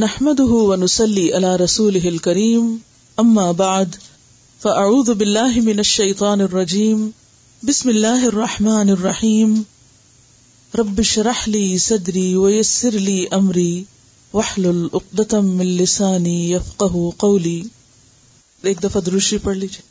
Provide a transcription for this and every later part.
نحمده ونسلي على رسوله الكريم نسلی بعد رسول بالله من الشيطان الرجيم بسم الله الرحمن الرحيم رب اللہ لي صدري ويسر لي صدری و یسر من لساني السانی قولي ایک دفعہ دروشی پڑھ لیجیے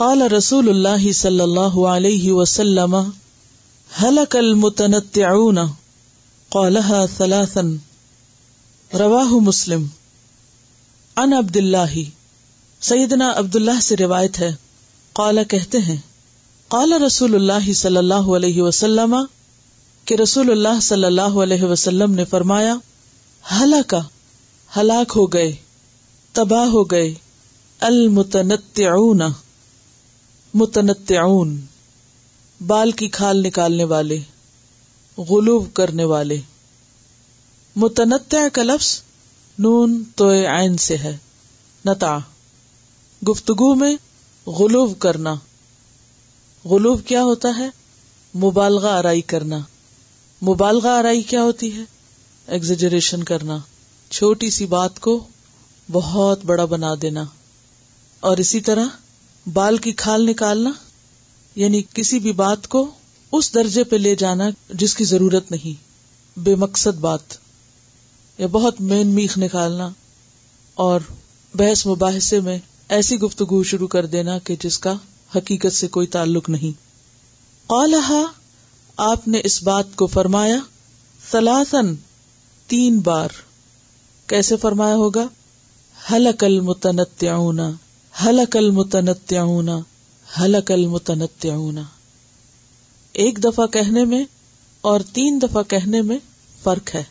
قال رسول اللہ صلی اللہ علیہ وسلم مسلم سعیدنا عبد اللہ سے روایت ہے کالا کہتے ہیں قال رسول اللہ صلی اللہ علیہ وسلم کے رسول اللہ صلی اللہ علیہ وسلم نے فرمایا ہلاکا ہلاک ہو گئے تباہ ہو گئے المتنہ متنتعون بال کی کھال نکالنے والے غلوب کرنے والے متنطع کا لفظ نون تو آئن سے ہے نتا گفتگو میں غلوب کرنا غلوب کیا ہوتا ہے مبالغہ آرائی کرنا مبالغہ آرائی کیا ہوتی ہے ایگزجریشن کرنا چھوٹی سی بات کو بہت بڑا بنا دینا اور اسی طرح بال کی کھال نکالنا یعنی کسی بھی بات کو اس درجے پہ لے جانا جس کی ضرورت نہیں بے مقصد بات یا بہت مین میخ نکالنا اور بحث مباحثے میں ایسی گفتگو شروع کر دینا کہ جس کا حقیقت سے کوئی تعلق نہیں قالحا آپ نے اس بات کو فرمایا سلاسن تین بار کیسے فرمایا ہوگا حلق المتنتعون حلق المتنتعون حلق المتنتعون ایک دفعہ کہنے میں اور تین دفعہ کہنے میں فرق ہے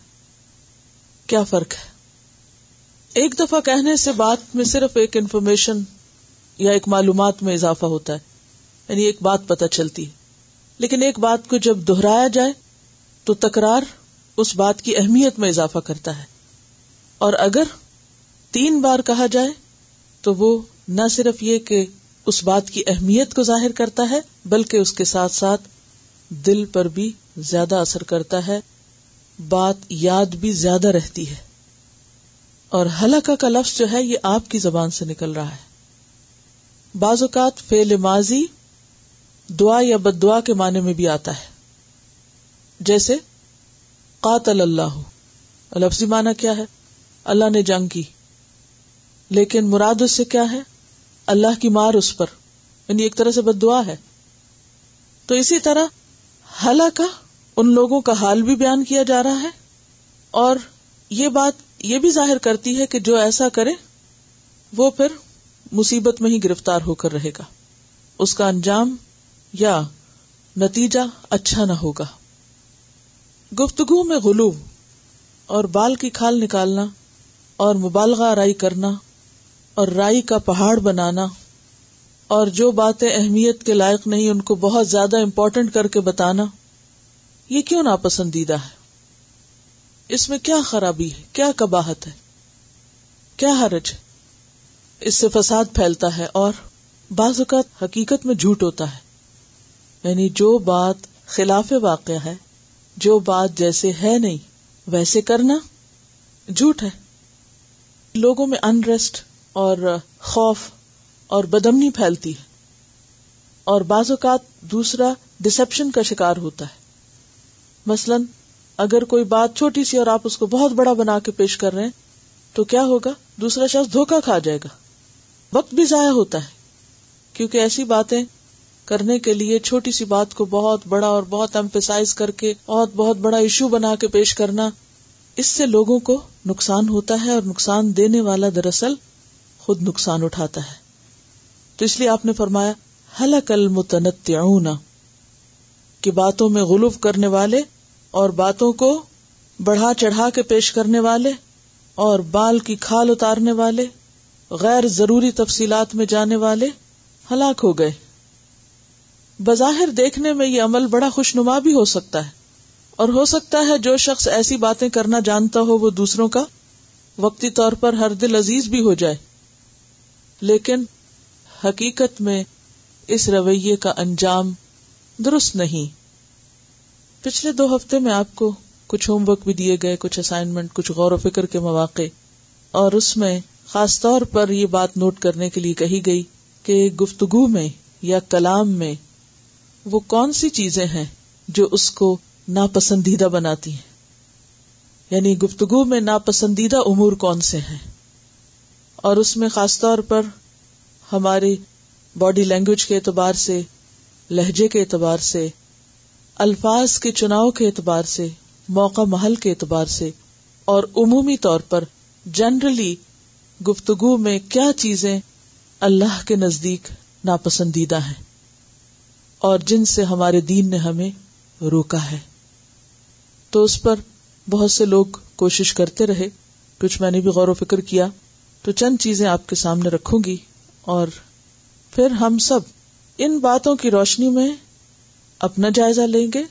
کیا فرق ہے ایک دفعہ کہنے سے بات میں صرف ایک انفارمیشن یا ایک معلومات میں اضافہ ہوتا ہے یعنی ایک بات پتہ چلتی ہے لیکن ایک بات کو جب دہرایا جائے تو تکرار اس بات کی اہمیت میں اضافہ کرتا ہے اور اگر تین بار کہا جائے تو وہ نہ صرف یہ کہ اس بات کی اہمیت کو ظاہر کرتا ہے بلکہ اس کے ساتھ ساتھ دل پر بھی زیادہ اثر کرتا ہے بات یاد بھی زیادہ رہتی ہے اور حلقہ کا لفظ جو ہے یہ آپ کی زبان سے نکل رہا ہے بعض اوقات فیل ماضی دعا یا بد دعا کے معنی میں بھی آتا ہے جیسے قاتل اللہ لفظی معنی کیا ہے اللہ نے جنگ کی لیکن مراد اس سے کیا ہے اللہ کی مار اس پر یعنی ایک طرح سے بد دعا ہے تو اسی طرح حالانکہ ان لوگوں کا حال بھی بیان کیا جا رہا ہے اور یہ بات یہ بھی ظاہر کرتی ہے کہ جو ایسا کرے وہ پھر مصیبت میں ہی گرفتار ہو کر رہے گا اس کا انجام یا نتیجہ اچھا نہ ہوگا گفتگو میں غلو اور بال کی کھال نکالنا اور مبالغہ رائی کرنا اور رائی کا پہاڑ بنانا اور جو باتیں اہمیت کے لائق نہیں ان کو بہت زیادہ امپورٹنٹ کر کے بتانا یہ کیوں ناپسندیدہ ہے اس میں کیا خرابی ہے کیا کباہت ہے کیا حرج ہے اس سے فساد پھیلتا ہے اور بعض اوقات حقیقت میں جھوٹ ہوتا ہے یعنی جو بات خلاف واقع ہے جو بات جیسے ہے نہیں ویسے کرنا جھوٹ ہے لوگوں میں انریسٹ اور خوف اور بدمنی پھیلتی ہے اور بعض اوقات دوسرا ڈسپشن کا شکار ہوتا ہے مثلا اگر کوئی بات چھوٹی سی اور آپ اس کو بہت بڑا بنا کے پیش کر رہے ہیں تو کیا ہوگا دوسرا شخص دھوکا کھا جائے گا وقت بھی ضائع ہوتا ہے کیونکہ ایسی باتیں کرنے کے لیے چھوٹی سی بات کو بہت بڑا اور بہت امپسائز کر کے بہت بہت بڑا ایشو بنا کے پیش کرنا اس سے لوگوں کو نقصان ہوتا ہے اور نقصان دینے والا دراصل خود نقصان اٹھاتا ہے تو اس لیے آپ نے فرمایا حلق کہ باتوں میں غلوف کرنے والے اور باتوں کو بڑھا چڑھا کے پیش کرنے والے اور بال کی کھال اتارنے والے غیر ضروری تفصیلات میں جانے والے ہلاک ہو گئے بظاہر دیکھنے میں یہ عمل بڑا خوش نما بھی ہو سکتا ہے اور ہو سکتا ہے جو شخص ایسی باتیں کرنا جانتا ہو وہ دوسروں کا وقتی طور پر ہر دل عزیز بھی ہو جائے لیکن حقیقت میں اس رویے کا انجام درست نہیں پچھلے دو ہفتے میں آپ کو کچھ ہوم ورک بھی دیے گئے کچھ اسائنمنٹ کچھ غور و فکر کے مواقع اور اس میں خاص طور پر یہ بات نوٹ کرنے کے لیے کہی گئی کہ گفتگو میں یا کلام میں وہ کون سی چیزیں ہیں جو اس کو ناپسندیدہ بناتی ہیں یعنی گفتگو میں ناپسندیدہ امور کون سے ہیں اور اس میں خاص طور پر ہماری باڈی لینگویج کے اعتبار سے لہجے کے اعتبار سے الفاظ کے چناؤ کے اعتبار سے موقع محل کے اعتبار سے اور عمومی طور پر جنرلی گفتگو میں کیا چیزیں اللہ کے نزدیک ناپسندیدہ ہیں اور جن سے ہمارے دین نے ہمیں روکا ہے تو اس پر بہت سے لوگ کوشش کرتے رہے کچھ میں نے بھی غور و فکر کیا تو چند چیزیں آپ کے سامنے رکھوں گی اور پھر ہم سب ان باتوں کی روشنی میں اپنا جائزہ لیں گے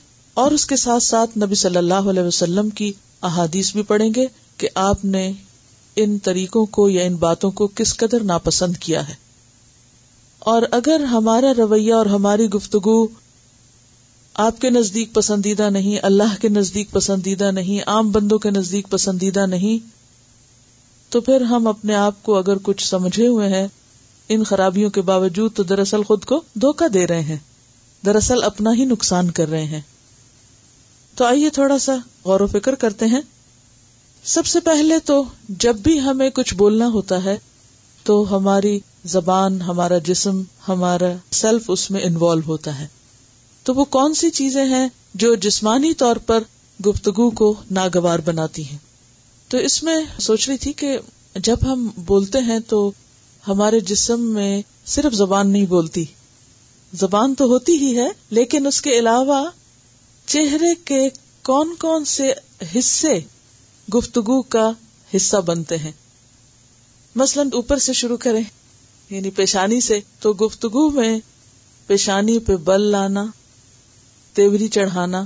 اور اس کے ساتھ ساتھ نبی صلی اللہ علیہ وسلم کی احادیث بھی پڑھیں گے کہ آپ نے ان طریقوں کو یا ان باتوں کو کس قدر ناپسند کیا ہے اور اگر ہمارا رویہ اور ہماری گفتگو آپ کے نزدیک پسندیدہ نہیں اللہ کے نزدیک پسندیدہ نہیں عام بندوں کے نزدیک پسندیدہ نہیں تو پھر ہم اپنے آپ کو اگر کچھ سمجھے ہوئے ہیں ان خرابیوں کے باوجود تو دراصل خود کو دھوکہ دے رہے ہیں دراصل اپنا ہی نقصان کر رہے ہیں تو آئیے تھوڑا سا غور و فکر کرتے ہیں سب سے پہلے تو جب بھی ہمیں کچھ بولنا ہوتا ہے تو ہماری زبان ہمارا جسم ہمارا سیلف اس میں انوالو ہوتا ہے تو وہ کون سی چیزیں ہیں جو جسمانی طور پر گفتگو کو ناگوار بناتی ہیں تو اس میں سوچ رہی تھی کہ جب ہم بولتے ہیں تو ہمارے جسم میں صرف زبان نہیں بولتی زبان تو ہوتی ہی ہے لیکن اس کے علاوہ چہرے کے کون کون سے حصے گفتگو کا حصہ بنتے ہیں مثلا اوپر سے شروع کریں یعنی پیشانی سے تو گفتگو میں پیشانی پہ بل لانا تیوری چڑھانا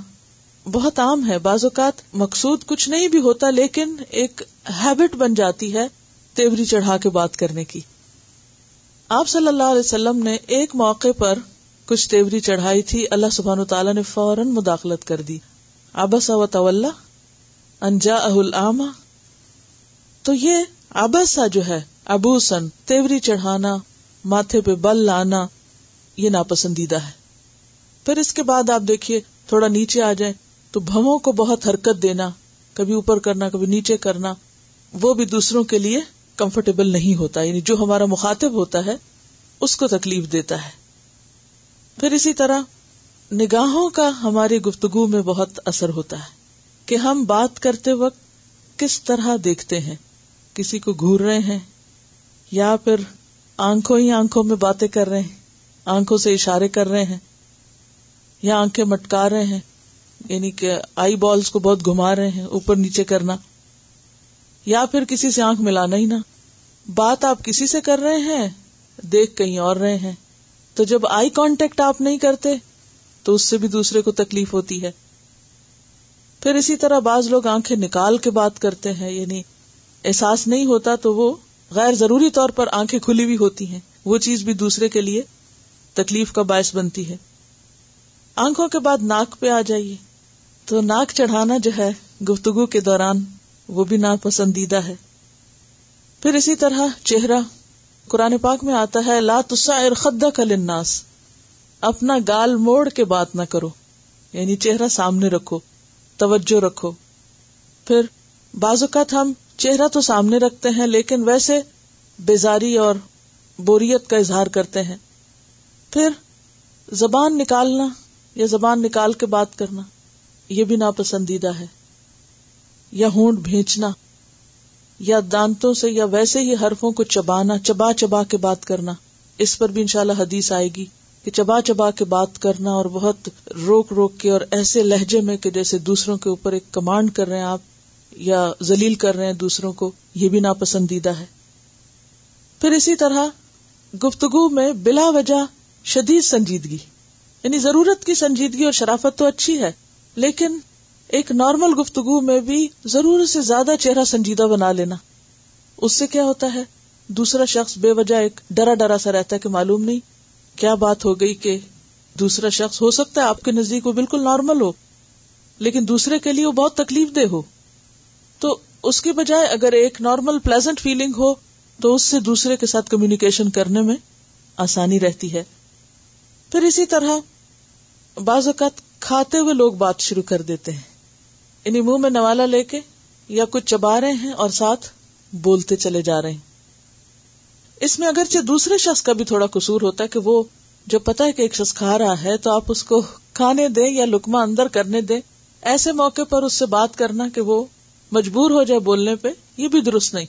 بہت عام ہے بعض اوقات مقصود کچھ نہیں بھی ہوتا لیکن ایک ہیبٹ بن جاتی ہے تیوری چڑھا کے بات کرنے کی آپ صلی اللہ علیہ وسلم نے ایک موقع پر کچھ تیوری چڑھائی تھی اللہ سبحان فوراً مداخلت کر دی آبس و طول انجا اہل عام تو یہ آبسا جو ہے ابو سن تیوری چڑھانا ماتھے پہ بل لانا یہ ناپسندیدہ ہے پھر اس کے بعد آپ دیکھیے تھوڑا نیچے آ جائیں تو بو کو بہت حرکت دینا کبھی اوپر کرنا کبھی نیچے کرنا وہ بھی دوسروں کے لیے کمفرٹیبل نہیں ہوتا یعنی جو ہمارا مخاطب ہوتا ہے اس کو تکلیف دیتا ہے پھر اسی طرح نگاہوں کا ہماری گفتگو میں بہت اثر ہوتا ہے کہ ہم بات کرتے وقت کس طرح دیکھتے ہیں کسی کو گور رہے ہیں یا پھر آنکھوں ہی آنکھوں میں باتیں کر رہے ہیں آنکھوں سے اشارے کر رہے ہیں یا آنکھیں مٹکا رہے ہیں یعنی کہ آئی بالس کو بہت گھما رہے ہیں اوپر نیچے کرنا یا پھر کسی سے آنکھ ملانا ہی نہ بات آپ کسی سے کر رہے ہیں دیکھ کہیں اور رہے ہیں تو جب آئی کانٹیکٹ آپ نہیں کرتے تو اس سے بھی دوسرے کو تکلیف ہوتی ہے پھر اسی طرح بعض لوگ آنکھیں نکال کے بات کرتے ہیں یعنی احساس نہیں ہوتا تو وہ غیر ضروری طور پر آنکھیں کھلی ہوئی ہوتی ہیں وہ چیز بھی دوسرے کے لیے تکلیف کا باعث بنتی ہے آنکھوں کے بعد ناک پہ آ جائیے تو ناک چڑھانا جو ہے گفتگو کے دوران وہ بھی ناپسندیدہ ہے پھر اسی طرح چہرہ قرآن پاک میں آتا ہے لا لاتا کلاس اپنا گال موڑ کے بات نہ کرو یعنی چہرہ سامنے رکھو توجہ رکھو پھر بعض اوقات ہم چہرہ تو سامنے رکھتے ہیں لیکن ویسے بیزاری اور بوریت کا اظہار کرتے ہیں پھر زبان نکالنا یا زبان نکال کے بات کرنا یہ بھی ناپسندیدہ ہے یا ہونٹ بھیجنا یا دانتوں سے یا ویسے ہی حرفوں کو چبانا چبا چبا کے بات کرنا اس پر بھی انشاءاللہ حدیث آئے گی کہ چبا چبا کے بات کرنا اور بہت روک روک کے اور ایسے لہجے میں کہ جیسے دوسروں کے اوپر ایک کمانڈ کر رہے ہیں آپ یا زلیل کر رہے ہیں دوسروں کو یہ بھی ناپسندیدہ ہے پھر اسی طرح گفتگو میں بلا وجہ شدید سنجیدگی یعنی ضرورت کی سنجیدگی اور شرافت تو اچھی ہے لیکن ایک نارمل گفتگو میں بھی ضرور سے زیادہ چہرہ سنجیدہ بنا لینا اس سے کیا ہوتا ہے دوسرا شخص بے وجہ ایک ڈرا ڈرا سا رہتا ہے کہ معلوم نہیں کیا بات ہو گئی کہ دوسرا شخص ہو سکتا ہے آپ کے نزدیک وہ بالکل نارمل ہو لیکن دوسرے کے لیے وہ بہت تکلیف دہ ہو تو اس کے بجائے اگر ایک نارمل پلیزنٹ فیلنگ ہو تو اس سے دوسرے کے ساتھ کمیونیکیشن کرنے میں آسانی رہتی ہے پھر اسی طرح بعض اوقات کھاتے ہوئے لوگ بات شروع کر دیتے ہیں انہیں منہ میں نوالا لے کے یا کچھ چبا رہے ہیں اور ساتھ بولتے چلے جا رہے ہیں اس میں اگرچہ دوسرے شخص کا بھی تھوڑا قصور ہوتا ہے کہ وہ جو پتا ہے کہ ایک شخص کھا رہا ہے تو آپ اس کو کھانے دیں یا لکما اندر کرنے دیں ایسے موقع پر اس سے بات کرنا کہ وہ مجبور ہو جائے بولنے پہ یہ بھی درست نہیں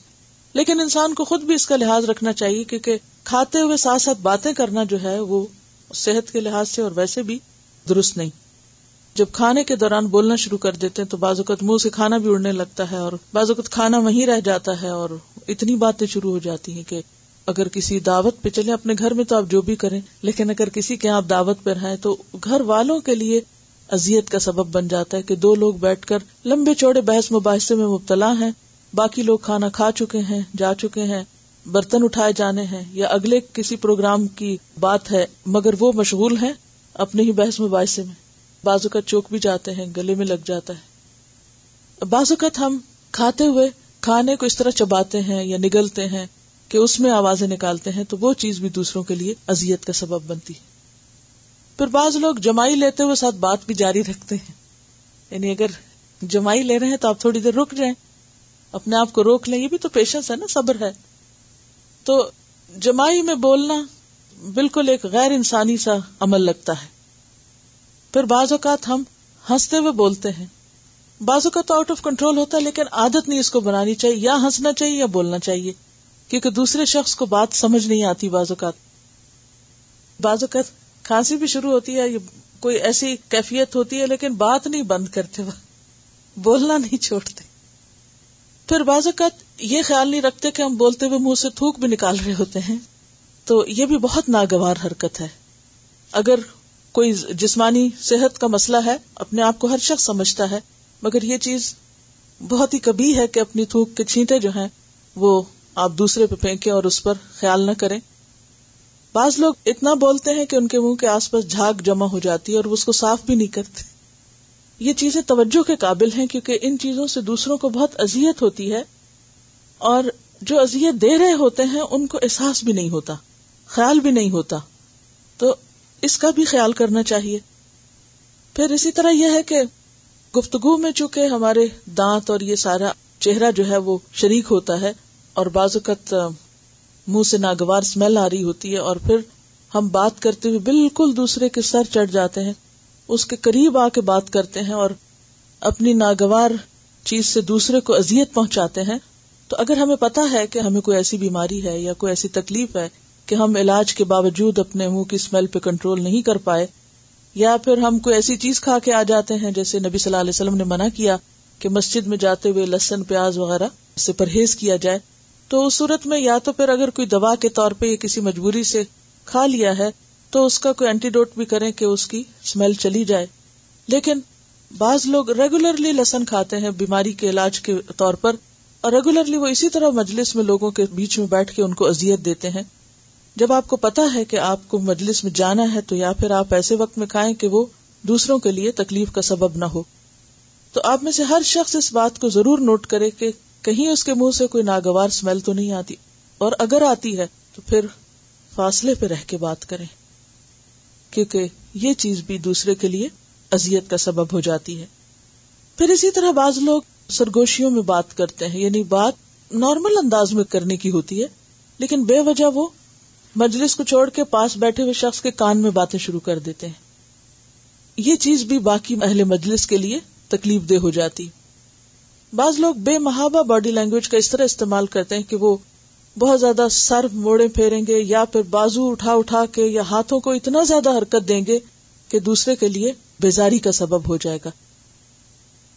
لیکن انسان کو خود بھی اس کا لحاظ رکھنا چاہیے کیونکہ کھاتے ہوئے ساتھ ساتھ باتیں کرنا جو ہے وہ صحت کے لحاظ سے اور ویسے بھی درست نہیں جب کھانے کے دوران بولنا شروع کر دیتے ہیں تو بعض اوقات منہ سے کھانا بھی اڑنے لگتا ہے اور بعض اوقات کھانا وہیں رہ جاتا ہے اور اتنی باتیں شروع ہو جاتی ہیں کہ اگر کسی دعوت پہ چلے اپنے گھر میں تو آپ جو بھی کریں لیکن اگر کسی کے آپ دعوت پہ رہے تو گھر والوں کے لیے ازیت کا سبب بن جاتا ہے کہ دو لوگ بیٹھ کر لمبے چوڑے بحث مباحثے میں مبتلا ہیں باقی لوگ کھانا کھا چکے ہیں جا چکے ہیں برتن اٹھائے جانے ہیں یا اگلے کسی پروگرام کی بات ہے مگر وہ مشغول ہیں اپنے ہی بحث مباحثے میں اوقات چوک بھی جاتے ہیں گلے میں لگ جاتا ہے بعض اوقات ہم کھاتے ہوئے کھانے کو اس طرح چباتے ہیں یا نگلتے ہیں کہ اس میں آوازیں نکالتے ہیں تو وہ چیز بھی دوسروں کے لیے ازیت کا سبب بنتی ہے پھر بعض لوگ جمائی لیتے ہوئے ساتھ بات بھی جاری رکھتے ہیں یعنی اگر جمائی لے رہے ہیں تو آپ تھوڑی دیر رک جائیں اپنے آپ کو روک لیں یہ بھی تو پیشنس ہے نا صبر ہے تو جمائی میں بولنا بالکل ایک غیر انسانی سا عمل لگتا ہے پھر بعض اوقات ہم ہنستے ہوئے بولتے ہیں بعض اوقات تو آؤٹ آف کنٹرول ہوتا ہے لیکن عادت نہیں اس کو بنانی چاہیے یا ہنسنا چاہیے یا بولنا چاہیے کیونکہ دوسرے شخص کو بات سمجھ نہیں آتی بعض اوقات بعض اوقات کھانسی بھی شروع ہوتی ہے کوئی ایسی کیفیت ہوتی ہے لیکن بات نہیں بند کرتے وقت بولنا نہیں چھوڑتے پھر بعض اوقات یہ خیال نہیں رکھتے کہ ہم بولتے ہوئے منہ سے تھوک بھی نکال رہے ہوتے ہیں تو یہ بھی بہت ناگوار حرکت ہے اگر کوئی جسمانی صحت کا مسئلہ ہے اپنے آپ کو ہر شخص سمجھتا ہے مگر یہ چیز بہت ہی کبھی ہے کہ اپنی تھوک کے چھینٹے جو ہیں وہ آپ دوسرے پہ پھینکیں اور اس پر خیال نہ کریں بعض لوگ اتنا بولتے ہیں کہ ان کے منہ کے آس پاس جھاگ جمع ہو جاتی ہے اور وہ اس کو صاف بھی نہیں کرتے یہ چیزیں توجہ کے قابل ہیں کیونکہ ان چیزوں سے دوسروں کو بہت اذیت ہوتی ہے اور جو اذیت دے رہے ہوتے ہیں ان کو احساس بھی نہیں ہوتا خیال بھی نہیں ہوتا تو اس کا بھی خیال کرنا چاہیے پھر اسی طرح یہ ہے کہ گفتگو میں چونکہ ہمارے دانت اور یہ سارا چہرہ جو ہے وہ شریک ہوتا ہے اور بعض اوقات منہ سے ناگوار اسمیل آ رہی ہوتی ہے اور پھر ہم بات کرتے ہوئے بالکل دوسرے کے سر چڑھ جاتے ہیں اس کے قریب آ کے بات کرتے ہیں اور اپنی ناگوار چیز سے دوسرے کو اذیت پہنچاتے ہیں تو اگر ہمیں پتا ہے کہ ہمیں کوئی ایسی بیماری ہے یا کوئی ایسی تکلیف ہے کہ ہم علاج کے باوجود اپنے منہ کی اسمیل پہ کنٹرول نہیں کر پائے یا پھر ہم کوئی ایسی چیز کھا کے آ جاتے ہیں جیسے نبی صلی اللہ علیہ وسلم نے منع کیا کہ مسجد میں جاتے ہوئے لہسن پیاز وغیرہ سے پرہیز کیا جائے تو اس صورت میں یا تو پھر اگر کوئی دوا کے طور پہ کسی مجبوری سے کھا لیا ہے تو اس کا کوئی اینٹی ڈوٹ بھی کریں کہ اس کی اسمیل چلی جائے لیکن بعض لوگ ریگولرلی لہسن کھاتے ہیں بیماری کے علاج کے طور پر اور ریگولرلی وہ اسی طرح مجلس میں لوگوں کے بیچ میں بیٹھ کے ان کو اذیت دیتے ہیں جب آپ کو پتا ہے کہ آپ کو مجلس میں جانا ہے تو یا پھر آپ ایسے وقت میں کھائیں کہ وہ دوسروں کے لیے تکلیف کا سبب نہ ہو تو آپ میں سے ہر شخص اس بات کو ضرور نوٹ کرے کہ کہیں اس کے منہ سے کوئی ناگوار اسمیل تو نہیں آتی اور اگر آتی ہے تو پھر فاصلے پہ رہ کے بات کریں کیونکہ یہ چیز بھی دوسرے کے لیے ازیت کا سبب ہو جاتی ہے پھر اسی طرح بعض لوگ سرگوشیوں میں بات کرتے ہیں یعنی بات نارمل انداز میں کرنے کی ہوتی ہے لیکن بے وجہ وہ مجلس کو چھوڑ کے پاس بیٹھے ہوئے شخص کے کان میں باتیں شروع کر دیتے ہیں یہ چیز بھی باقی اہل مجلس کے لیے تکلیف دہ ہو جاتی بعض لوگ بے محابہ باڈی لینگویج کا اس طرح استعمال کرتے ہیں کہ وہ بہت زیادہ سر موڑے پھیریں گے یا پھر بازو اٹھا اٹھا کے یا ہاتھوں کو اتنا زیادہ حرکت دیں گے کہ دوسرے کے لیے بیزاری کا سبب ہو جائے گا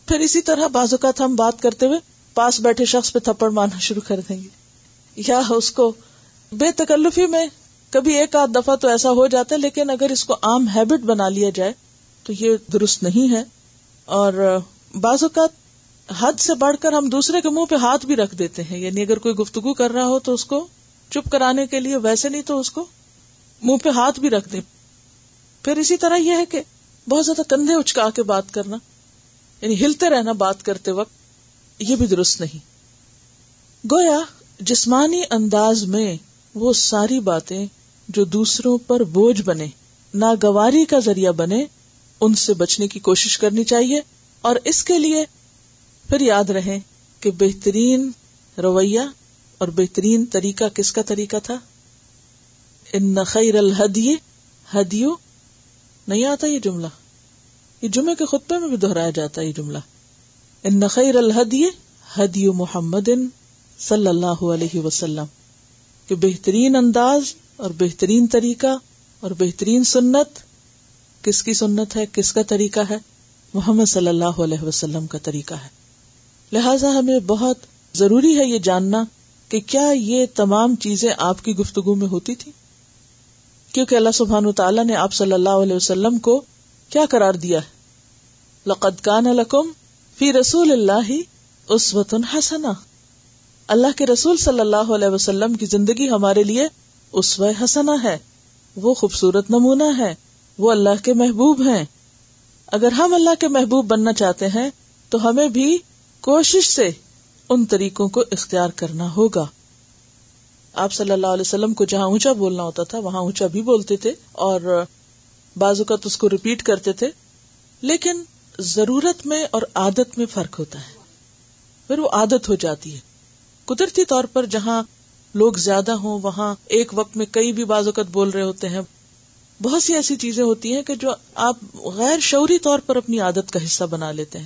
پھر اسی طرح بازو ہم بات کرتے ہوئے پاس بیٹھے شخص پہ تھپڑ مارنا شروع کر دیں گے یا اس کو بے تکلفی میں کبھی ایک آدھ دفعہ تو ایسا ہو جاتا ہے لیکن اگر اس کو عام ہیبٹ بنا لیا جائے تو یہ درست نہیں ہے اور بعض اوقات حد سے بڑھ کر ہم دوسرے کے منہ پہ ہاتھ بھی رکھ دیتے ہیں یعنی اگر کوئی گفتگو کر رہا ہو تو اس کو چپ کرانے کے لیے ویسے نہیں تو اس کو منہ پہ ہاتھ بھی رکھ دیں پھر اسی طرح یہ ہے کہ بہت زیادہ کندھے اچکا کے بات کرنا یعنی ہلتے رہنا بات کرتے وقت یہ بھی درست نہیں گویا جسمانی انداز میں وہ ساری باتیں جو دوسروں پر بوجھ بنے ناگواری کا ذریعہ بنے ان سے بچنے کی کوشش کرنی چاہیے اور اس کے لیے پھر یاد رہے کہ بہترین رویہ اور بہترین طریقہ کس کا طریقہ تھا ان خیر الحدی ہدیو نہیں آتا یہ جملہ یہ جمعے کے خطبے میں بھی دہرایا جاتا ہے یہ جملہ ان خیر الحدی ہدیو محمد صلی اللہ علیہ وسلم کہ بہترین انداز اور بہترین طریقہ اور بہترین سنت کس کی سنت ہے کس کا طریقہ ہے محمد صلی اللہ علیہ وسلم کا طریقہ ہے لہٰذا ہمیں بہت ضروری ہے یہ جاننا کہ کیا یہ تمام چیزیں آپ کی گفتگو میں ہوتی تھی کیونکہ اللہ سبحان تعالیٰ نے آپ صلی اللہ علیہ وسلم کو کیا قرار دیا ہے لقد کان لکم فی رسول اللہ اس وطن حسنا اللہ کے رسول صلی اللہ علیہ وسلم کی زندگی ہمارے لیے اس و حسنا ہے وہ خوبصورت نمونہ ہے وہ اللہ کے محبوب ہیں اگر ہم اللہ کے محبوب بننا چاہتے ہیں تو ہمیں بھی کوشش سے ان طریقوں کو اختیار کرنا ہوگا آپ صلی اللہ علیہ وسلم کو جہاں اونچا بولنا ہوتا تھا وہاں اونچا بھی بولتے تھے اور بعض اوقات اس کو ریپیٹ کرتے تھے لیکن ضرورت میں اور عادت میں فرق ہوتا ہے پھر وہ عادت ہو جاتی ہے قدرتی طور پر جہاں لوگ زیادہ ہوں وہاں ایک وقت میں کئی بھی اوقات بول رہے ہوتے ہیں بہت سی ایسی چیزیں ہوتی ہیں کہ جو آپ غیر شعوری طور پر اپنی عادت کا حصہ بنا لیتے ہیں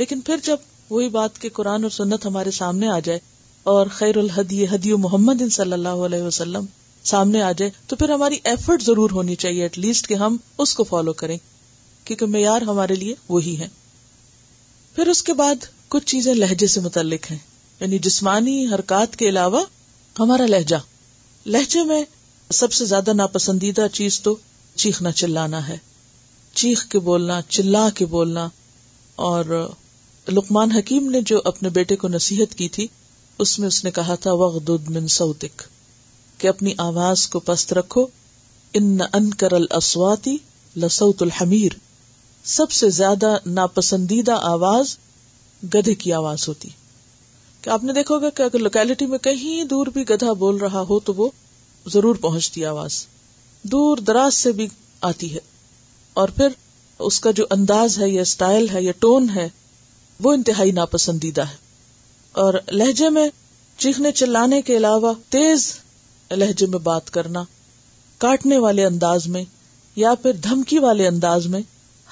لیکن پھر جب وہی بات کہ قرآن اور سنت ہمارے سامنے آ جائے اور خیر الحدی حدی محمد صلی اللہ علیہ وسلم سامنے آ جائے تو پھر ہماری ایفرٹ ضرور ہونی چاہیے ایٹ لیسٹ کہ ہم اس کو فالو کریں کیونکہ معیار ہمارے لیے وہی ہے پھر اس کے بعد کچھ چیزیں لہجے سے متعلق ہیں یعنی جسمانی حرکات کے علاوہ ہمارا لہجہ لہجے میں سب سے زیادہ ناپسندیدہ چیز تو چیخنا چلانا ہے چیخ کے بولنا چلا کے بولنا اور لقمان حکیم نے جو اپنے بیٹے کو نصیحت کی تھی اس میں اس نے کہا تھا وقد من سوتک کہ اپنی آواز کو پست رکھو ان انکر السواتی لسعت الحمیر سب سے زیادہ ناپسندیدہ آواز گدھے کی آواز ہوتی کہ آپ نے دیکھو گا کہ اگر لوکیلٹی میں کہیں دور بھی گدھا بول رہا ہو تو وہ ضرور پہنچتی آواز دور دراز سے بھی آتی ہے اور پھر اس کا جو انداز ہے یا اسٹائل ہے یا ٹون ہے وہ انتہائی ناپسندیدہ ہے اور لہجے میں چیخنے چلانے کے علاوہ تیز لہجے میں بات کرنا کاٹنے والے انداز میں یا پھر دھمکی والے انداز میں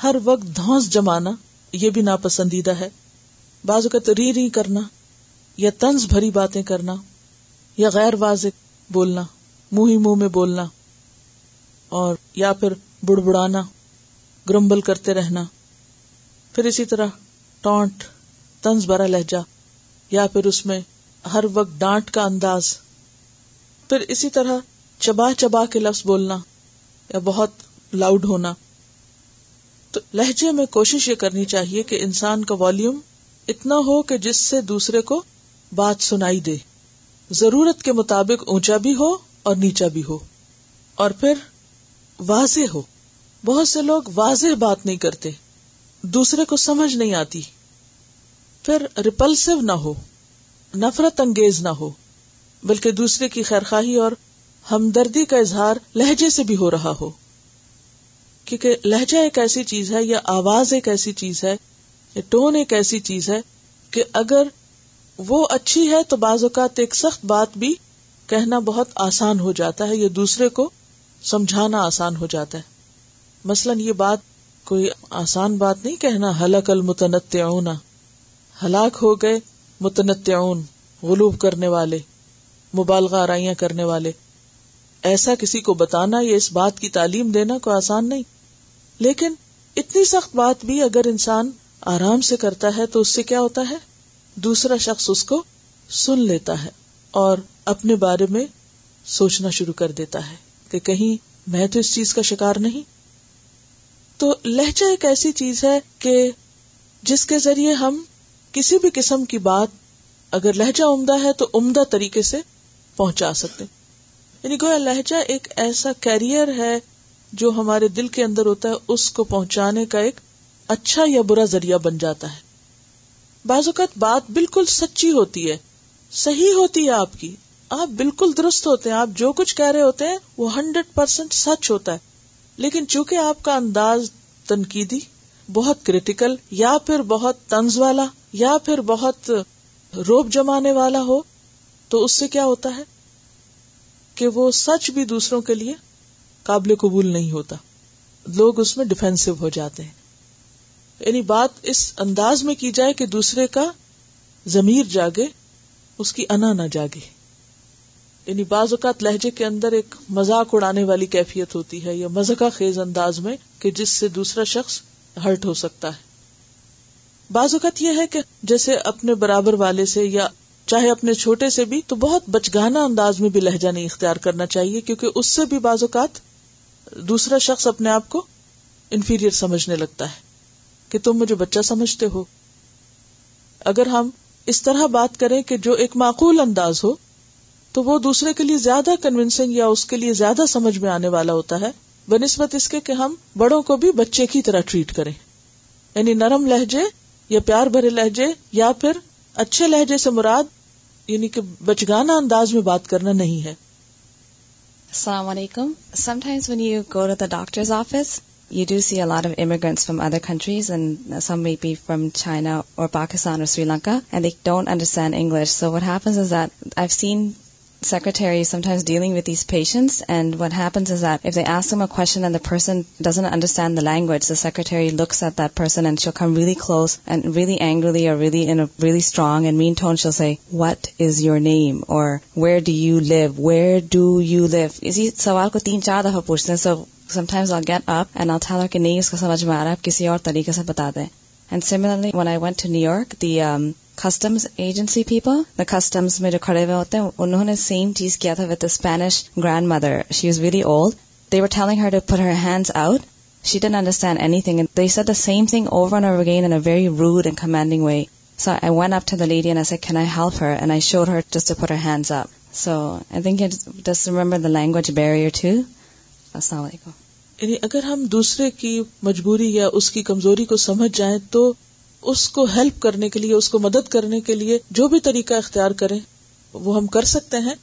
ہر وقت دھونس جمانا یہ بھی ناپسندیدہ ہے بازو کا ری کرنا یا تنز بھری باتیں کرنا یا غیر واضح بولنا منہ ہی منہ میں بولنا اور یا پھر بڑانا گرمبل کرتے رہنا پھر اسی طرح ٹونٹ برا لہجہ یا پھر اس میں ہر وقت ڈانٹ کا انداز پھر اسی طرح چبا چبا کے لفظ بولنا یا بہت لاؤڈ ہونا تو لہجے میں کوشش یہ کرنی چاہیے کہ انسان کا والیوم اتنا ہو کہ جس سے دوسرے کو بات سنائی دے ضرورت کے مطابق اونچا بھی ہو اور نیچا بھی ہو اور پھر واضح ہو بہت سے لوگ واضح بات نہیں کرتے دوسرے کو سمجھ نہیں آتی پھر ریپلسو نہ ہو نفرت انگیز نہ ہو بلکہ دوسرے کی خیرخواہی اور ہمدردی کا اظہار لہجے سے بھی ہو رہا ہو کیونکہ لہجہ ایک ایسی چیز ہے یا آواز ایک ایسی چیز ہے یا ٹون ایک ایسی چیز ہے کہ اگر وہ اچھی ہے تو بعض اوقات ایک سخت بات بھی کہنا بہت آسان ہو جاتا ہے یا دوسرے کو سمجھانا آسان ہو جاتا ہے مثلاً یہ بات کوئی آسان بات نہیں کہنا حلق المتنط ہلاک ہو گئے متنطع غلوب کرنے والے مبالغہ آرائیاں کرنے والے ایسا کسی کو بتانا یا اس بات کی تعلیم دینا کوئی آسان نہیں لیکن اتنی سخت بات بھی اگر انسان آرام سے کرتا ہے تو اس سے کیا ہوتا ہے دوسرا شخص اس کو سن لیتا ہے اور اپنے بارے میں سوچنا شروع کر دیتا ہے کہ کہیں میں تو اس چیز کا شکار نہیں تو لہجہ ایک ایسی چیز ہے کہ جس کے ذریعے ہم کسی بھی قسم کی بات اگر لہجہ عمدہ ہے تو عمدہ طریقے سے پہنچا سکتے یعنی گویا لہجہ ایک ایسا کیریئر ہے جو ہمارے دل کے اندر ہوتا ہے اس کو پہنچانے کا ایک اچھا یا برا ذریعہ بن جاتا ہے بعض اوقات بات بالکل سچی ہوتی ہے صحیح ہوتی ہے آپ کی آپ بالکل درست ہوتے ہیں آپ جو کچھ کہہ رہے ہوتے ہیں وہ ہنڈریڈ پرسینٹ سچ ہوتا ہے لیکن چونکہ آپ کا انداز تنقیدی بہت کریٹیکل یا پھر بہت طنز والا یا پھر بہت روب جمانے والا ہو تو اس سے کیا ہوتا ہے کہ وہ سچ بھی دوسروں کے لیے قابل قبول نہیں ہوتا لوگ اس میں ڈیفینسو ہو جاتے ہیں یعنی بات اس انداز میں کی جائے کہ دوسرے کا ضمیر جاگے اس کی انا نہ جاگے یعنی بعض اوقات لہجے کے اندر ایک مذاق اڑانے والی کیفیت ہوتی ہے یا مذہقہ خیز انداز میں کہ جس سے دوسرا شخص ہرٹ ہو سکتا ہے بعض اوقات یہ ہے کہ جیسے اپنے برابر والے سے یا چاہے اپنے چھوٹے سے بھی تو بہت بچگانا انداز میں بھی لہجہ نہیں اختیار کرنا چاہیے کیونکہ اس سے بھی بعض اوقات دوسرا شخص اپنے آپ کو انفیریئر سمجھنے لگتا ہے کہ تم مجھے بچہ سمجھتے ہو اگر ہم اس طرح بات کریں کہ جو ایک معقول انداز ہو تو وہ دوسرے کے لیے زیادہ کنوینسنگ یا اس کے لیے زیادہ سمجھ میں آنے والا ہوتا ہے بہ نسبت اس کے کہ ہم بڑوں کو بھی بچے کی طرح ٹریٹ کریں یعنی نرم لہجے یا پیار بھرے لہجے یا پھر اچھے لہجے سے مراد یعنی کہ بچگانا انداز میں بات کرنا نہیں ہے السلام علیکم some times when you go to the doctor's office You do see a lot of immigrants from other countries, and some may be from China or Pakistan or Sri Lanka, and they don't understand English. So what happens is that I've seen secretary missing person doesn't understand secretariat per what is you name اور where do you live where do you live اسی سوال کو تین چار دفعہ پوچھتے ہیں سو sometimes I get up نہیں اس کو سمجھ میں آ رہا ہے آپ کسی اور طریقے سے بتاتے ہیں customs agency people the customs میں جو کھڑے ہوئے ہوتے ہیں انہوں نے سیم چیز کیا تھا what Spanish grandmother she is very old they were telling her to put her hands out she don't understand anything they said the same thing over and over again in a very rude and commanding way so I went up to the lady and I can I help her and I sure her just put her hands up so I think just remember the language barrier to السلام علیکم یعنی اگر ہم دوسرے کی مجبوری یا اس کی کمزوری کو سمجھ جائیں تو اس کو ہیلپ کرنے کے لیے اس کو مدد کرنے کے لیے جو بھی طریقہ اختیار کرے وہ ہم کر سکتے ہیں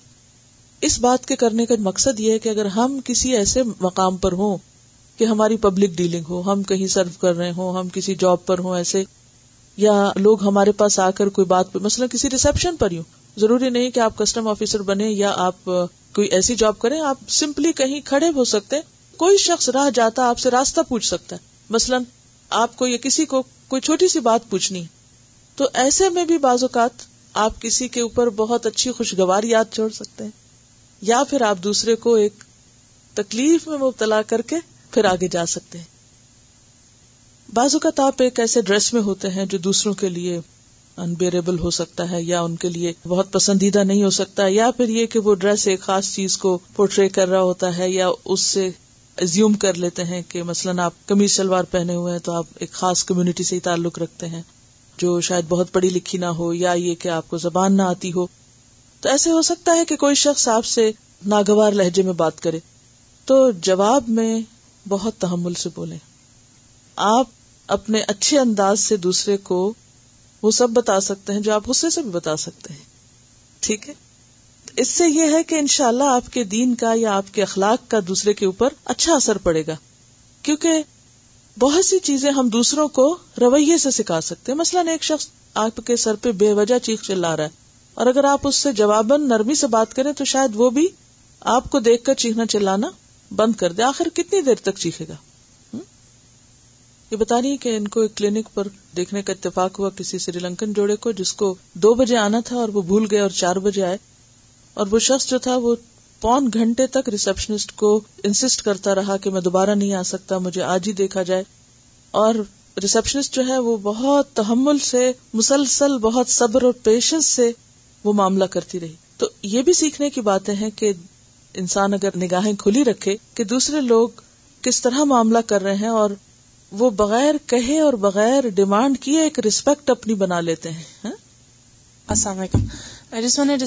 اس بات کے کرنے کا مقصد یہ ہے کہ اگر ہم کسی ایسے مقام پر ہوں کہ ہماری پبلک ڈیلنگ ہو ہم کہیں سرو کر رہے ہوں ہم کسی جاب پر ہوں ایسے یا لوگ ہمارے پاس آ کر کوئی بات مثلا کسی ریسپشن پر ہی ضروری نہیں کہ آپ کسٹم آفیسر بنے یا آپ کوئی ایسی جاب کریں آپ سمپلی کہیں کھڑے ہو سکتے کوئی شخص راہ جاتا آپ سے راستہ پوچھ سکتا ہے مثلاً آپ کو یا کسی کو کوئی چھوٹی سی بات پوچھنی تو ایسے میں بھی بعض اوقات آپ کسی کے اوپر بہت اچھی خوشگوار یاد چھوڑ سکتے ہیں یا پھر آپ دوسرے کو ایک تکلیف میں مبتلا کر کے پھر آگے جا سکتے ہیں بعض اوقات آپ ایک ایسے ڈریس میں ہوتے ہیں جو دوسروں کے لیے انبیریبل ہو سکتا ہے یا ان کے لیے بہت پسندیدہ نہیں ہو سکتا یا پھر یہ کہ وہ ڈریس ایک خاص چیز کو پورٹری کر رہا ہوتا ہے یا اس سے کر لیتے ہیں کہ مثلاً آپ کمیز شلوار پہنے ہوئے ہیں تو آپ ایک خاص کمیونٹی سے ہی تعلق رکھتے ہیں جو شاید بہت پڑھی لکھی نہ ہو یا یہ کہ آپ کو زبان نہ آتی ہو تو ایسے ہو سکتا ہے کہ کوئی شخص آپ سے ناگوار لہجے میں بات کرے تو جواب میں بہت تحمل سے بولیں آپ اپنے اچھے انداز سے دوسرے کو وہ سب بتا سکتے ہیں جو آپ غصے سے بھی بتا سکتے ہیں ٹھیک ہے اس سے یہ ہے کہ انشاءاللہ شاء اللہ آپ کے دین کا یا آپ کے اخلاق کا دوسرے کے اوپر اچھا اثر پڑے گا کیونکہ بہت سی چیزیں ہم دوسروں کو رویے سے سکھا سکتے ہیں مثلاً ایک شخص آپ کے سر پہ بے وجہ چیخ چلا رہا ہے اور اگر آپ اس سے جواباً نرمی سے بات کریں تو شاید وہ بھی آپ کو دیکھ کر چیخنا چلانا بند کر دے آخر کتنی دیر تک چیخے گا یہ بتا رہی کہ ان کو ایک کلینک پر دیکھنے کا اتفاق ہوا کسی سری لنکن جوڑے کو جس کو دو بجے آنا تھا اور وہ بھول گئے اور چار بجے آئے اور وہ شخص جو تھا وہ پون گھنٹے تک ریسپشنسٹ کو انسٹ کرتا رہا کہ میں دوبارہ نہیں آ سکتا مجھے آج ہی دیکھا جائے اور ریسپشنسٹ جو ہے وہ بہت تحمل سے مسلسل بہت صبر اور پیشنس سے وہ معاملہ کرتی رہی تو یہ بھی سیکھنے کی باتیں ہیں کہ انسان اگر نگاہیں کھلی رکھے کہ دوسرے لوگ کس طرح معاملہ کر رہے ہیں اور وہ بغیر کہے اور بغیر ڈیمانڈ کیے ایک ریسپیکٹ اپنی بنا لیتے ہیں ہاں؟ السلام علیکم so rude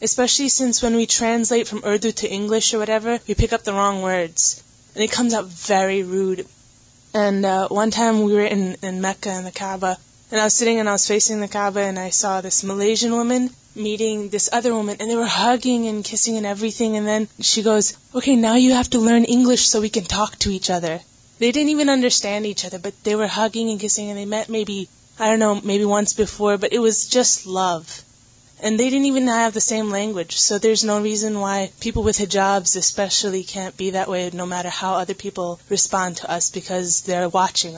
especially since wants Urdu to English wrong words a very rude and one time your neck or woman this other women and over hugging and everything okay نا you have to learn English so we can talk to each other they don't even understand each other but they over hugging me be I know be once before but it was just love And and they they didn't even have the same language, so there's no no reason why people people with hijabs, especially, can't be that that way matter how other respond to to us us because they're watching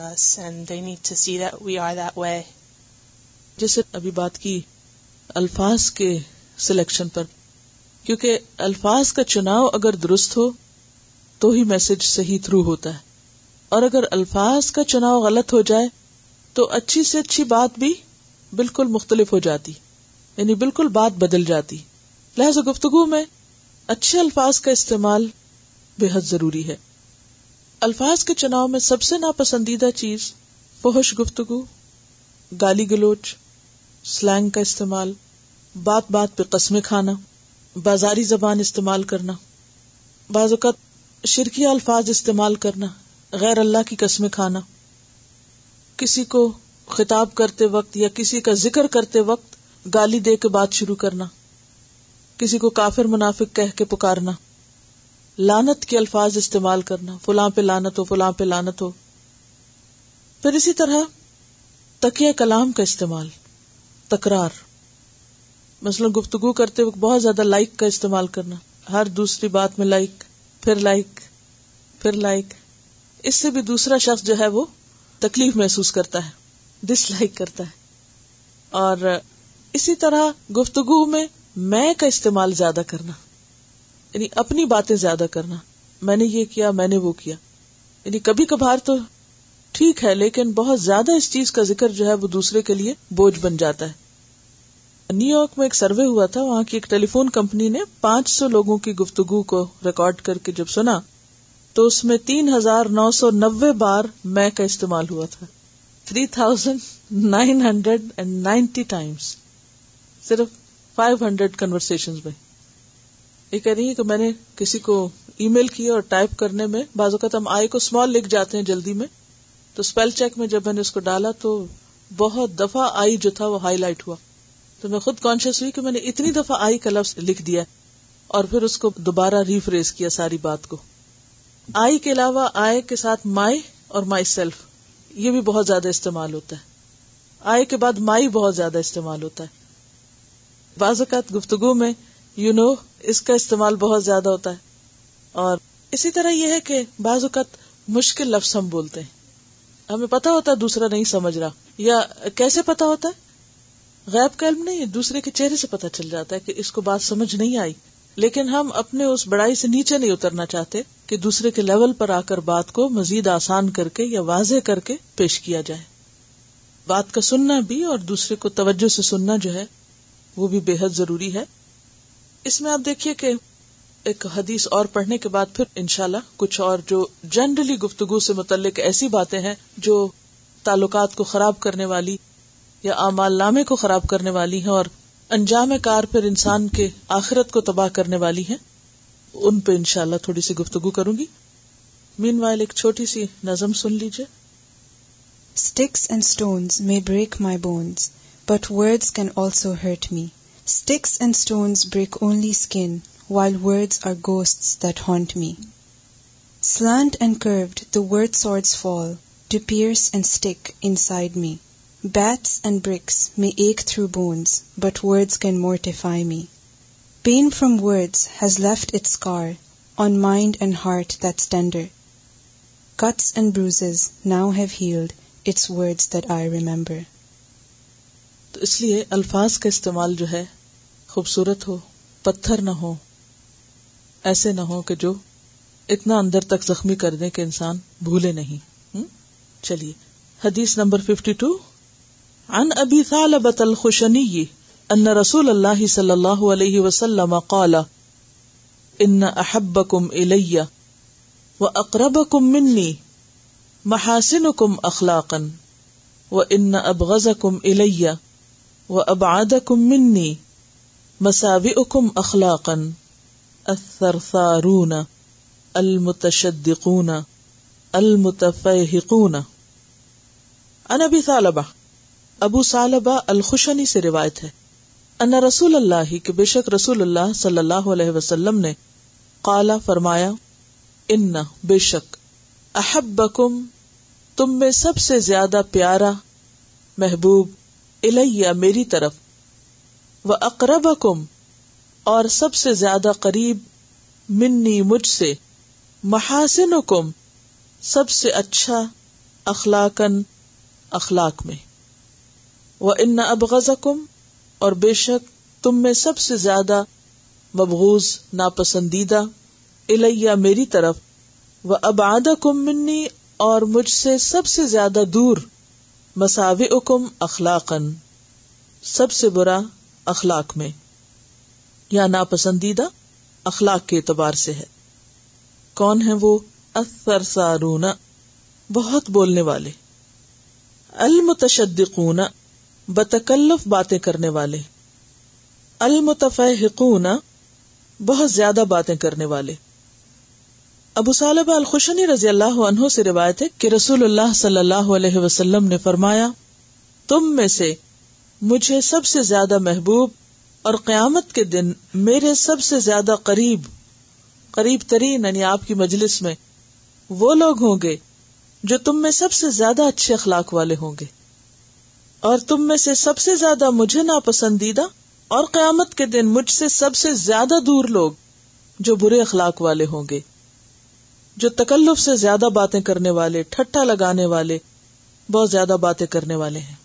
need see we جیسے الفاظ کے selection پر کیونکہ الفاظ کا چناؤ اگر درست ہو تو ہی میسج صحیح تھرو ہوتا ہے اور اگر الفاظ کا چناؤ غلط ہو جائے تو اچھی سے اچھی بات بھی بالکل مختلف ہو جاتی ہے یعنی بالکل بات بدل جاتی لہذا گفتگو میں اچھے الفاظ کا استعمال بے حد ضروری ہے الفاظ کے چناؤ میں سب سے ناپسندیدہ چیز فحش گفتگو گالی گلوچ سلینگ کا استعمال بات بات پہ قسمیں کھانا بازاری زبان استعمال کرنا بعض اوقات شرکی الفاظ استعمال کرنا غیر اللہ کی قسمیں کھانا کسی کو خطاب کرتے وقت یا کسی کا ذکر کرتے وقت گالی دے کے بات شروع کرنا کسی کو کافر منافق کہہ کے پکارنا لانت کے الفاظ استعمال کرنا فلاں پہ لانت ہو فلاں پہ لانت ہو پھر اسی طرح تکیہ کلام کا استعمال تکرار مثلا گفتگو کرتے وقت بہت زیادہ لائک کا استعمال کرنا ہر دوسری بات میں لائک پھر لائک پھر لائک اس سے بھی دوسرا شخص جو ہے وہ تکلیف محسوس کرتا ہے ڈس لائک کرتا ہے اور اسی طرح گفتگو میں میں کا استعمال زیادہ کرنا یعنی اپنی باتیں زیادہ کرنا میں نے یہ کیا میں نے وہ کیا یعنی کبھی کبھار تو ٹھیک ہے لیکن بہت زیادہ اس چیز کا ذکر جو ہے وہ دوسرے کے لیے بوجھ بن جاتا ہے نیو یارک میں ایک سروے ہوا تھا وہاں کی ایک ٹیلی فون کمپنی نے پانچ سو لوگوں کی گفتگو کو ریکارڈ کر کے جب سنا تو اس میں تین ہزار نو سو نبے بار میں کا استعمال ہوا تھا three thousand nine hundred and ninety times صرف فائیو ہنڈریڈ کنورسن میں یہ کہہ رہی ہے کہ میں نے کسی کو ای میل کیا اور ٹائپ کرنے میں بعض اوقات ہم آئی کو اسمال لکھ جاتے ہیں جلدی میں تو اسپیل چیک میں جب میں نے اس کو ڈالا تو بہت دفعہ آئی جو تھا وہ ہائی لائٹ ہوا تو میں خود کانشیس ہوئی کہ میں نے اتنی دفعہ آئی کا لفظ لکھ دیا اور پھر اس کو دوبارہ ریفریز کیا ساری بات کو آئی کے علاوہ آئے کے ساتھ مائی اور مائی سیلف یہ بھی بہت زیادہ استعمال ہوتا ہے آئے کے بعد مائی بہت زیادہ استعمال ہوتا ہے بعض اوقات گفتگو میں یو know, اس کا استعمال بہت زیادہ ہوتا ہے اور اسی طرح یہ ہے کہ بعض اوقات مشکل لفظ ہم بولتے ہیں ہمیں پتا ہوتا ہے دوسرا نہیں سمجھ رہا یا کیسے پتا ہوتا ہے غیب کا علم نہیں دوسرے کے چہرے سے پتا چل جاتا ہے کہ اس کو بات سمجھ نہیں آئی لیکن ہم اپنے اس بڑائی سے نیچے نہیں اترنا چاہتے کہ دوسرے کے لیول پر آ کر بات کو مزید آسان کر کے یا واضح کر کے پیش کیا جائے بات کا سننا بھی اور دوسرے کو توجہ سے سننا جو ہے وہ بھی بے حد ضروری ہے اس میں آپ دیکھیے کہ ایک حدیث اور پڑھنے کے بعد ان شاء اللہ کچھ اور جو جنرلی گفتگو سے متعلق ایسی باتیں ہیں جو تعلقات کو خراب کرنے والی یا امال نامے کو خراب کرنے والی ہیں اور انجام کار پھر انسان کے آخرت کو تباہ کرنے والی ہیں ان پہ انشاءاللہ اللہ تھوڑی سی گفتگو کروں گی مین وائل ایک چھوٹی سی نظم سن لیجیے sticks and stones break my bones but words can also hurt me. Sticks and stones break only skin, while words are ghosts that haunt me. Slant and curved the word swords fall, to pierce and stick inside me. Bats and bricks may ache through bones, but words can mortify me. Pain from words has left its scar on mind and heart that's tender. Cuts and bruises now have healed its words that I remember. تو اس لیے الفاظ کا استعمال جو ہے خوبصورت ہو پتھر نہ ہو ایسے نہ ہو کہ جو اتنا اندر تک زخمی کر دیں کہ انسان بھولے نہیں چلیے حدیث نمبر ففٹی ٹو ان ابی صالب الخشنی ان رسول اللہ صلی اللہ علیہ وسلم ان انب کم الکرب کمنی محاسن کم اخلاقن و ابغز کم ال وہ اباد منی مساوی اکم اخلاقن المتشدقون ان ابی صالبہ ابو صالبہ الخشنی سے روایت ہے ان رسول اللہ کے بے شک رسول اللہ صلی اللہ علیہ وسلم نے کالا فرمایا ان بے شک احب تم میں سب سے زیادہ پیارا محبوب الیہ میری طرف و اقرب کم اور سب سے زیادہ قریب منی مجھ سے محاسن کم سب سے اچھا اخلاقن اخلاق میں وہ ان ابغز کم اور بے شک تم میں سب سے زیادہ مبغوز ناپسندیدہ الیہ میری طرف وہ اب کم منی اور مجھ سے سب سے زیادہ دور مساو اکم اخلاقن سب سے برا اخلاق میں یا ناپسندیدہ اخلاق کے اعتبار سے ہے کون ہے وہ اثر سارونا بہت بولنے والے المتشدقون بتکلف باتیں کرنے والے المتفحقون بہت زیادہ باتیں کرنے والے ابو صالب الخشنی رضی اللہ عنہ سے روایت ہے کہ رسول اللہ صلی اللہ علیہ وسلم نے فرمایا تم میں سے مجھے سب سے زیادہ محبوب اور قیامت کے دن میرے سب سے زیادہ قریب قریب ترین یعنی آپ کی مجلس میں وہ لوگ ہوں گے جو تم میں سب سے زیادہ اچھے اخلاق والے ہوں گے اور تم میں سے سب سے زیادہ مجھے ناپسندیدہ اور قیامت کے دن مجھ سے سب سے زیادہ دور لوگ جو برے اخلاق والے ہوں گے جو تکلف سے زیادہ باتیں کرنے والے ٹھٹا لگانے والے بہت زیادہ باتیں کرنے والے ہیں